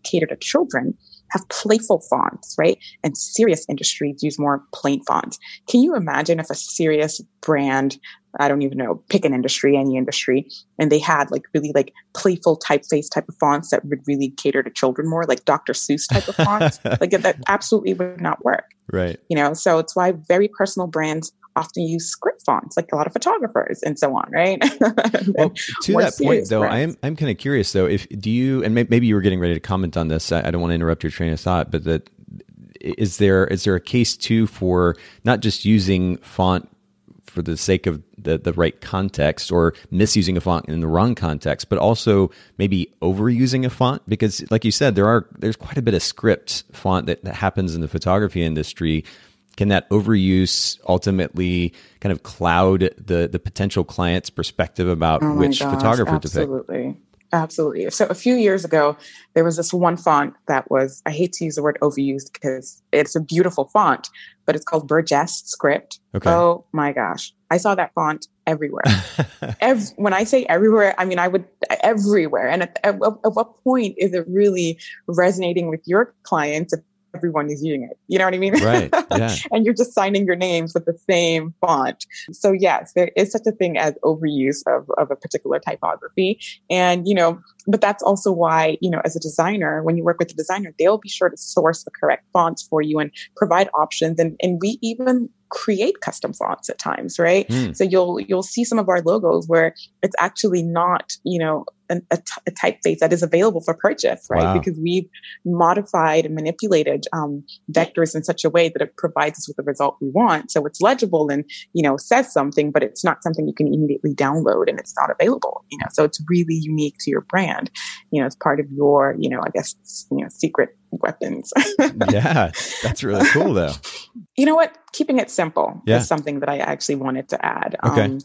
[SPEAKER 2] cater to children have playful fonts, right? And serious industries use more plain fonts. Can you imagine if a serious brand, I don't even know, pick an industry, any industry, and they had like really like playful typeface type of fonts that would really cater to children more, like Dr. Seuss type of fonts? like that absolutely would not work.
[SPEAKER 1] Right.
[SPEAKER 2] You know, so it's why very personal brands often use script fonts, like a lot of photographers and so on, right?
[SPEAKER 1] well, to that point, though, I'm I'm kind of curious though. If do you and maybe you were getting ready to comment on this. I, I don't want to interrupt your train of thought, but that is there is there a case too for not just using font for the sake of the, the right context or misusing a font in the wrong context, but also maybe overusing a font because like you said, there are there's quite a bit of script font that, that happens in the photography industry can that overuse ultimately kind of cloud the the potential client's perspective about oh which gosh, photographer
[SPEAKER 2] absolutely.
[SPEAKER 1] to pick?
[SPEAKER 2] Absolutely. Absolutely. So a few years ago, there was this one font that was, I hate to use the word overused because it's a beautiful font, but it's called Burgues script.
[SPEAKER 1] Okay.
[SPEAKER 2] Oh my gosh. I saw that font everywhere. Ev- when I say everywhere, I mean, I would everywhere. And at, at, at, what point is it really resonating with your clients if everyone is using it. You know what I mean?
[SPEAKER 1] Right. Yeah.
[SPEAKER 2] and you're just signing your names with the same font. So yes, there is such a thing as overuse of, of a particular typography. And, you know, but that's also why, you know, as a designer, when you work with a designer, they'll be sure to source the correct fonts for you and provide options. And, and we even create custom fonts at times, right? Mm. So you'll, you'll see some of our logos where it's actually not, you know, a, a, t- a typeface that is available for purchase, right? Wow. Because we've modified and manipulated um, vectors in such a way that it provides us with the result we want. So it's legible and you know says something, but it's not something you can immediately download and it's not available. You know, so it's really unique to your brand. You know, it's part of your you know I guess you know secret weapons.
[SPEAKER 1] yeah, that's really cool though.
[SPEAKER 2] You know what? Keeping it simple yeah. is something that I actually wanted to add.
[SPEAKER 1] Okay. Um,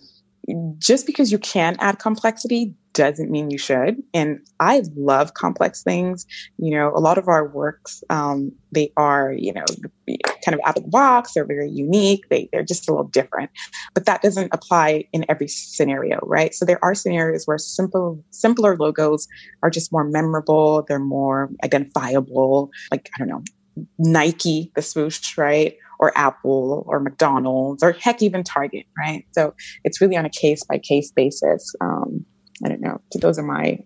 [SPEAKER 2] just because you can add complexity
[SPEAKER 4] doesn't mean you should. And I love complex things. You know, a lot of our works, um, they are, you know, kind of out of the box. They're very unique. They, they're just a little different. But that doesn't apply in every scenario, right? So there are scenarios where simple, simpler logos are just more memorable. They're more identifiable. Like, I don't know, Nike, the swoosh, right? Or Apple or McDonald's or heck, even Target, right? So it's really on a case by case basis. Um, I don't know. Those are my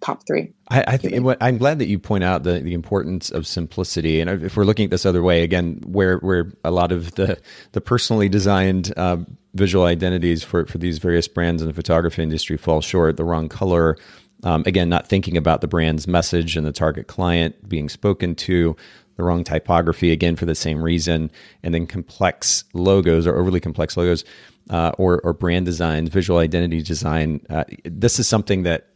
[SPEAKER 4] top three.
[SPEAKER 1] I, I think what, I'm glad that you point out the, the importance of simplicity. And if we're looking at this other way, again, where where a lot of the the personally designed uh, visual identities for for these various brands in the photography industry fall short, the wrong color. Um, again, not thinking about the brand's message and the target client being spoken to, the wrong typography again for the same reason, and then complex logos or overly complex logos uh, or, or brand design, visual identity design. Uh, this is something that,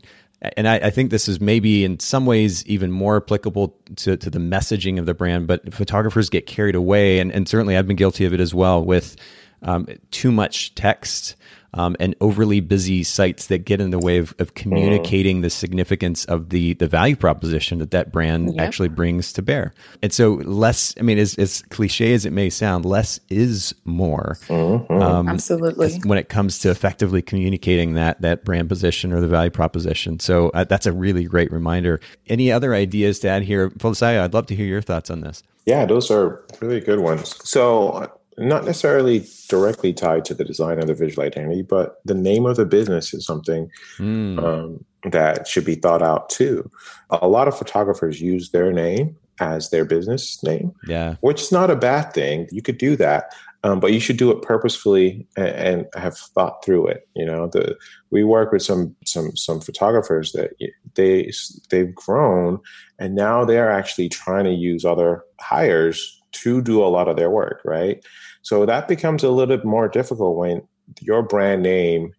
[SPEAKER 1] and I, I, think this is maybe in some ways even more applicable to, to the messaging of the brand, but photographers get carried away. And, and certainly I've been guilty of it as well with um, too much text um, and overly busy sites that get in the way of, of communicating mm. the significance of the the value proposition that that brand yep. actually brings to bear. And so, less. I mean, as, as cliche as it may sound, less is more.
[SPEAKER 4] Mm-hmm. Um, Absolutely.
[SPEAKER 1] When it comes to effectively communicating that that brand position or the value proposition, so uh, that's a really great reminder. Any other ideas to add here, Folisayo? I'd love to hear your thoughts on this.
[SPEAKER 3] Yeah, those are really good ones. So not necessarily directly tied to the design of the visual identity, but the name of the business is something mm. um, that should be thought out too. A lot of photographers use their name as their business name,
[SPEAKER 1] yeah,
[SPEAKER 3] which is not a bad thing. You could do that, um, but you should do it purposefully and, and, have thought through it. You know, the we work with some some some photographers that they they've grown, and now they're actually trying to use other hires to do a lot of their work, right? So that becomes a little bit more difficult when your brand name,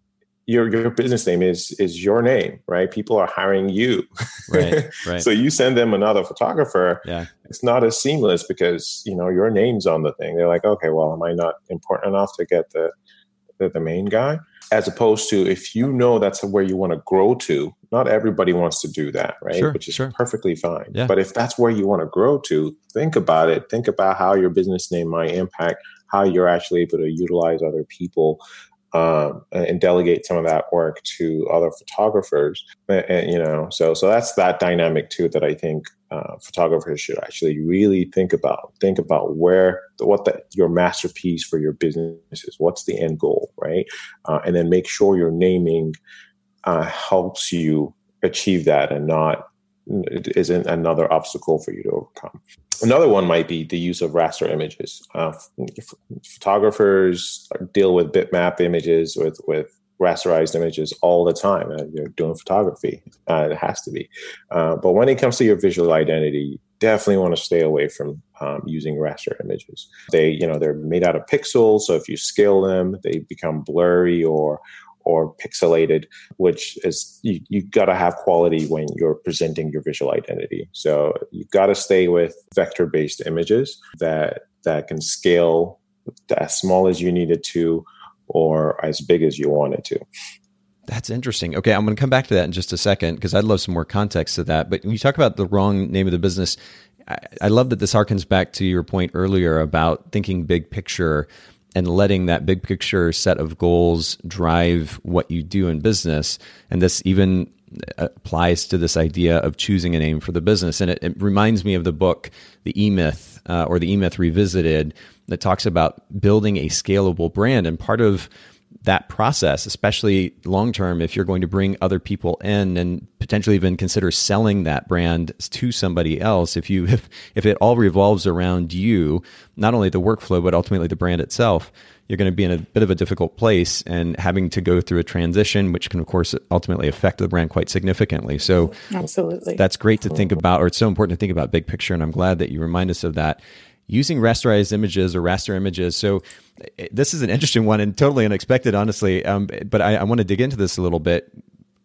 [SPEAKER 3] your your business name is is your name, right? People are hiring you.
[SPEAKER 1] Right. Right.
[SPEAKER 3] so you send them another photographer.
[SPEAKER 1] Yeah.
[SPEAKER 3] It's not as seamless because, you know, your name's on the thing. They're like, okay, well, am I not important enough to get the the, the main guy? As opposed to if you know that's where you want to grow to not everybody wants to do that right
[SPEAKER 1] sure,
[SPEAKER 3] which is
[SPEAKER 1] sure.
[SPEAKER 3] perfectly fine
[SPEAKER 1] yeah.
[SPEAKER 3] but if that's where you want to grow to think about it think about how your business name might impact how you're actually able to utilize other people um, and delegate some of that work to other photographers. And, and, you know, so so that's that dynamic too that I think uh, photographers should actually really think about. Think about where what the, your masterpiece for your business is. What's the end goal, right? Uh, and then make sure your naming uh, helps you achieve that and not isn't another obstacle for you to overcome. Another one might be the use of raster images. Uh, photographers deal with bitmap images with with rasterized images all the time. Uh, you're doing photography; uh, it has to be. Uh, but when it comes to your visual identity, definitely want to stay away from um, using raster images. They, you know, they're made out of pixels, so if you scale them, they become blurry or or pixelated, which is you, you got to have quality when you're presenting your visual identity. So you got to stay with vector based images that that can scale as small as you need it to or as big as you want it to.
[SPEAKER 1] That's interesting. Okay, I'm going to come back to that in just a second because I'd love some more context to that. But when you talk about the wrong name of the business, I, love that this harkens back to your point earlier about thinking big picture and letting that big picture set of goals drive what you do in business. And this even applies to this idea of choosing a name for the business. And it, it reminds me of the book, The E Myth, uh, or The E Myth Revisited, that talks about building a scalable brand. And part of that process, especially long term, if you're going to bring other people in and potentially even consider selling that brand to somebody else, if you if, if it all revolves around you, not only the workflow but ultimately the brand itself, you're going to be in a bit of a difficult place and having to go through a transition, which can of course ultimately affect the brand quite significantly. So,
[SPEAKER 4] absolutely,
[SPEAKER 1] that's great to think about, or it's so important to think about big picture. And I'm glad that you remind us of that using rasterized images or raster images. So this is an interesting one and totally unexpected, honestly. Um, but I, I want to dig into this a little bit.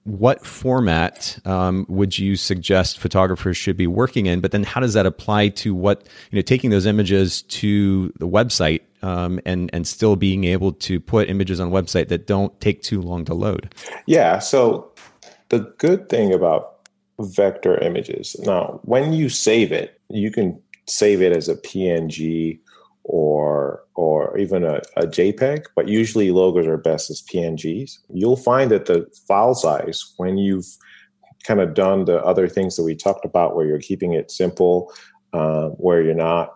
[SPEAKER 1] What format um, would you suggest photographers should be working in? But then, how does that apply to what you know? Taking those images to the website um, and and still being able to put images on website that don't take too long to load.
[SPEAKER 3] Yeah. So the good thing about vector images now, when you save it, you can save it as a PNG or or even a, a, JPEG, but usually logos are best as PNGs. You'll find that the file size, when you've kind of done the other things that we talked about, where you're keeping it simple, uh, where you're not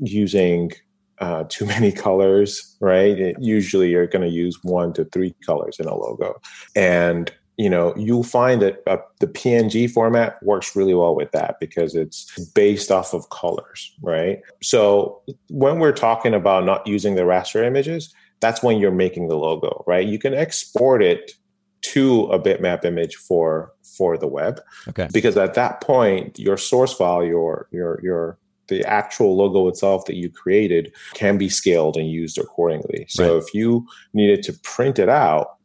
[SPEAKER 3] using uh, too many colors, right? It, usually you're going to use one to three colors in a logo. And you know, you'll find that uh, the PNG format works really well with that because it's based off of colors, right? So when we're talking about not using the raster images, that's when you're making the logo, right? You can export it to a bitmap image for for the web.
[SPEAKER 1] Okay.
[SPEAKER 3] Because at that point, your source file, your your your the actual logo itself that you created can be scaled and used accordingly. So right. if you needed to print it out,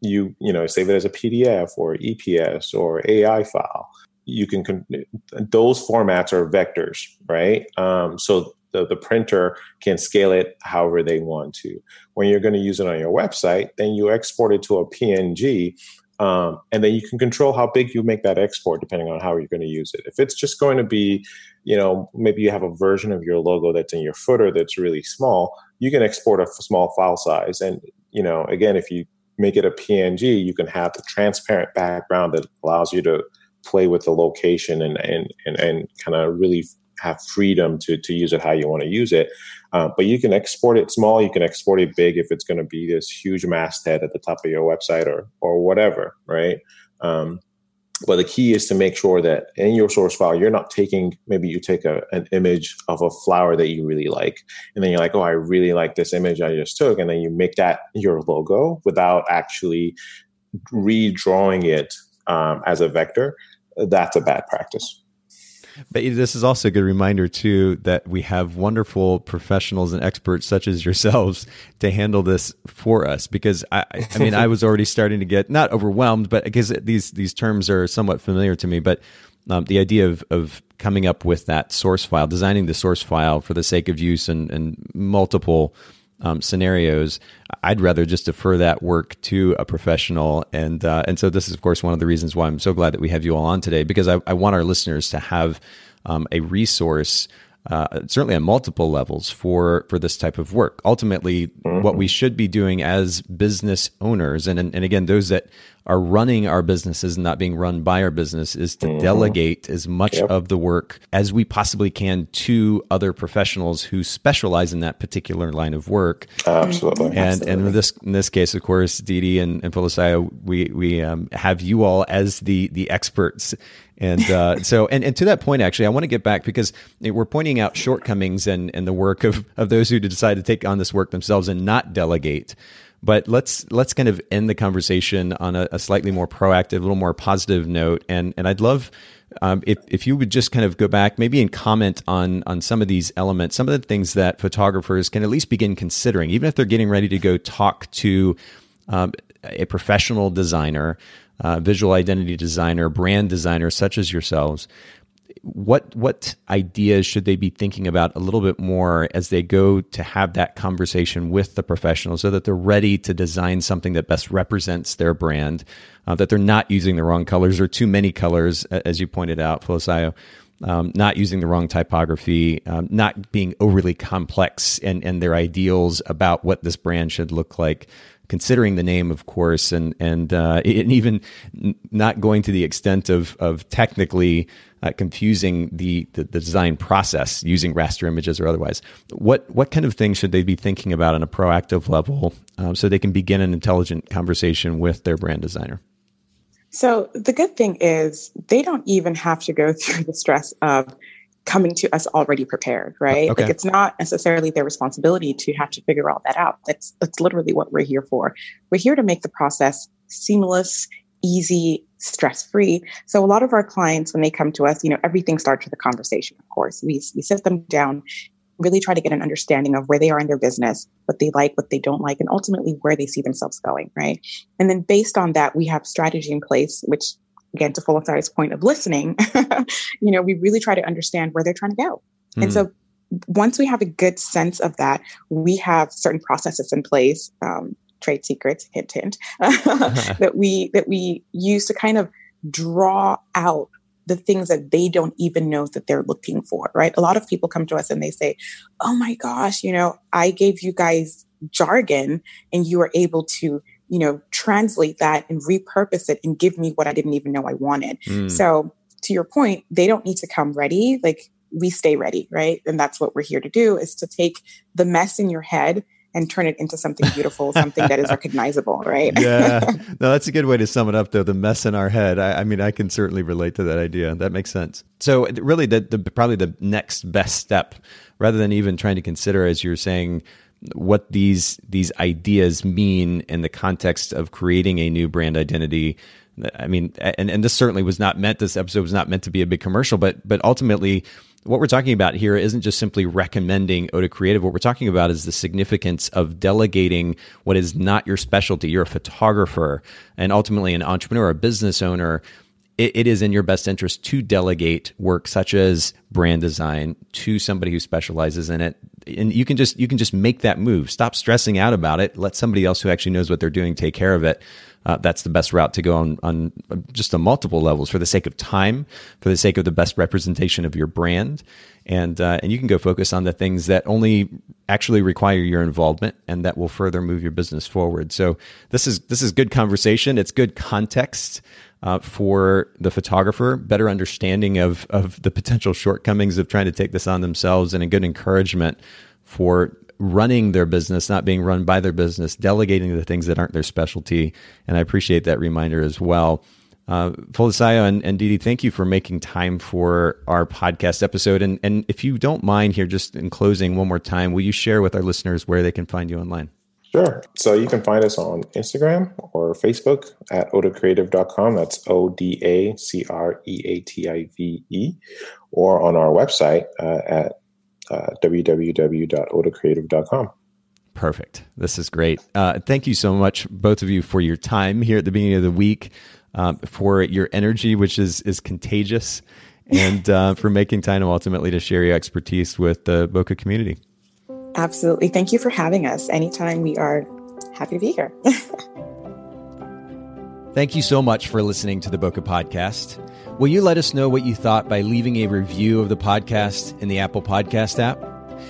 [SPEAKER 3] you you know save it as a PDF or EPS or AI file. You can con- those formats are vectors, right? Um, so the, the printer can scale it however they want to. When you're going to use it on your website, then you export it to a PNG um, and then you can control how big you make that export depending on how you're going to use it. If it's just going to be, you know, maybe you have a version of your logo that's in your footer that's really small, you can export a small file size. And, you know, again, if you make it a PNG, you can have the transparent background that allows you to play with the location and, and, and, and kind of really have freedom to, to use it how you want to use it. Uh, but you can export it small, you can export it big if it's going to be this huge masthead at the top of your website or or whatever, right? Um, but the key is to make sure that in your source file, you're not taking, maybe you take a, an image of a flower that you really like. And then you're like, oh, I really like this image I just took. And then you make that your logo without actually redrawing it um, as a vector. That's a bad practice.
[SPEAKER 1] But this is also a good reminder too that we have wonderful professionals and experts such as yourselves to handle this for us. Because I, I mean, I was already starting to get not overwhelmed, but because these these terms are somewhat familiar to me. But um, the idea of of coming up with that source file, designing the source file for the sake of use and and multiple um, scenarios, I'd rather just defer that work to a professional. And uh, and so this is, of course, one of the reasons why I'm so glad that we have you all on today because I, I want our listeners to have um, a resource. Uh, certainly on multiple levels for for this type of work. Ultimately, mm-hmm. what we should be doing as business owners, and and again, those that are running our businesses and not being run by our business is to mm-hmm. delegate as much yep. of the work as we possibly can to other professionals who specialize in that particular line of work.
[SPEAKER 3] Absolutely.
[SPEAKER 1] And
[SPEAKER 3] Absolutely.
[SPEAKER 1] and in this in this case, of course, Didi and, and Folisayo, we we um, have you all as the the experts. And uh, so, and, and to that point, actually, I want to get back because we're pointing out shortcomings and, and the work of, of those who decide to take on this work themselves and not delegate. But let's let's kind of end the conversation on a, a slightly more proactive, a little more positive note. And and I'd love um, if if you would just kind of go back, maybe and comment on on some of these elements, some of the things that photographers can at least begin considering, even if they're getting ready to go talk to um, a professional designer, uh, visual identity designer, brand designer, such as yourselves what what ideas should they be thinking about a little bit more as they go to have that conversation with the professional so that they're ready to design something that best represents their brand uh, that they're not using the wrong colors or too many colors as you pointed out Folisayo um, not using the wrong typography, um, not being overly complex, and, and their ideals about what this brand should look like considering the name, of course, and and uh, and even not going to the extent of of technically uh, confusing the, the, the design process using raster images or otherwise. What what kind of things should they be thinking about on a proactive level um, so they can begin an intelligent conversation with their brand designer?
[SPEAKER 2] So the good thing is they don't even have to go through the stress of coming to us already prepared, right? Okay. Like it's not necessarily their responsibility to have to figure all that out. That's that's literally what we're here for. We're here to make the process seamless, easy, stress-free. So a lot of our clients when they come to us, you know, everything starts with a conversation, of course. We we sit them down, really try to get an understanding of where they are in their business, what they like, what they don't like, and ultimately where they see themselves going, right? And then based on that, we have strategy in place which again to Folisayo's point of listening, you know, we really try to understand where they're trying to go. Mm. And so once we have a good sense of that, we have certain processes in place, um, trade secrets, hint, hint, that we that we use to kind of draw out the things that they don't even know that they're looking for, right? A lot of people come to us and they say, Oh my gosh, you know, I gave you guys jargon and you were able to, you know, translate that and repurpose it and give me what I didn't even know I wanted. Mm. So to your point, they don't need to come ready. Like we stay ready, right? And that's what we're here to do is to take the mess in your head and turn it into something beautiful, something that is recognizable, right?
[SPEAKER 1] yeah. No, that's a good way to sum it up, though. The mess in our head. I, I, mean, I can certainly relate to that idea. That makes sense. So, really, the, the probably the next best step, rather than even trying to consider, as you're saying, what these these ideas mean in the context of creating a new brand identity. I mean, and, and this certainly was not meant. This episode was not meant to be a big commercial, but but ultimately, what we're talking about here isn't just simply recommending Oda Creative. What we're talking about is the significance of delegating what is not your specialty. You're a photographer and ultimately an entrepreneur, a business owner. it, it is in your best interest to delegate work such as brand design to somebody who specializes in it. And you can just you can just make that move. Stop stressing out about it. Let somebody else who actually knows what they're doing take care of it uh, that's the best route to go on, on just on multiple levels for the sake of time, for the sake of the best representation of your brand. And, uh, and you can go focus on the things that only actually require your involvement and that will further move your business forward. So this is, this is good conversation. It's good context. Uh, for the photographer, better understanding of of the potential shortcomings of trying to take this on themselves, and a good encouragement for running their business, not being run by their business, delegating the things that aren't their specialty. And I appreciate that reminder as well. Uh, and, and Didi, thank you for making time for our podcast episode. And, and if you don't mind here, just in closing one more time, will you share with our listeners where they can find you online?
[SPEAKER 3] Sure. So you can find us on Instagram or Facebook at odacreative.com. That's O D A C R E A T I V E. Or on our website uh, at uh, www.odacreative.com.
[SPEAKER 1] Perfect. This is great. Uh, thank you so much, both of you, for your time here at the beginning of the week, uh, for your energy, which is is contagious, and uh, for making time ultimately to share your expertise with the Bokeh community.
[SPEAKER 2] Absolutely. Thank you for having us. Anytime we are happy to be here.
[SPEAKER 1] Thank you so much for listening to the Bokeh Podcast. Will you let us know what you thought by leaving a review of the podcast in the Apple Podcast app?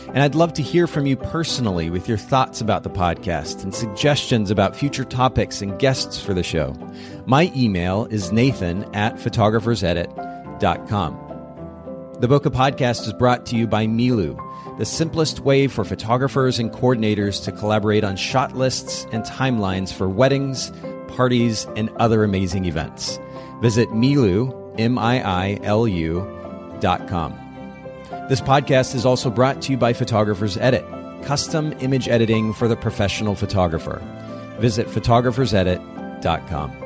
[SPEAKER 1] And I'd love to hear from you personally with your thoughts about the podcast and suggestions about future topics and guests for the show. My email is nathan at photographersedit.com. The Bokeh Podcast is brought to you by Miilu, the simplest way for photographers and coordinators to collaborate on shot lists and timelines for weddings, parties, and other amazing events. Visit Miilu, M-I-I-L-U dot com. This podcast is also brought to you by Photographers Edit, custom image editing for the professional photographer. Visit photographersedit.com.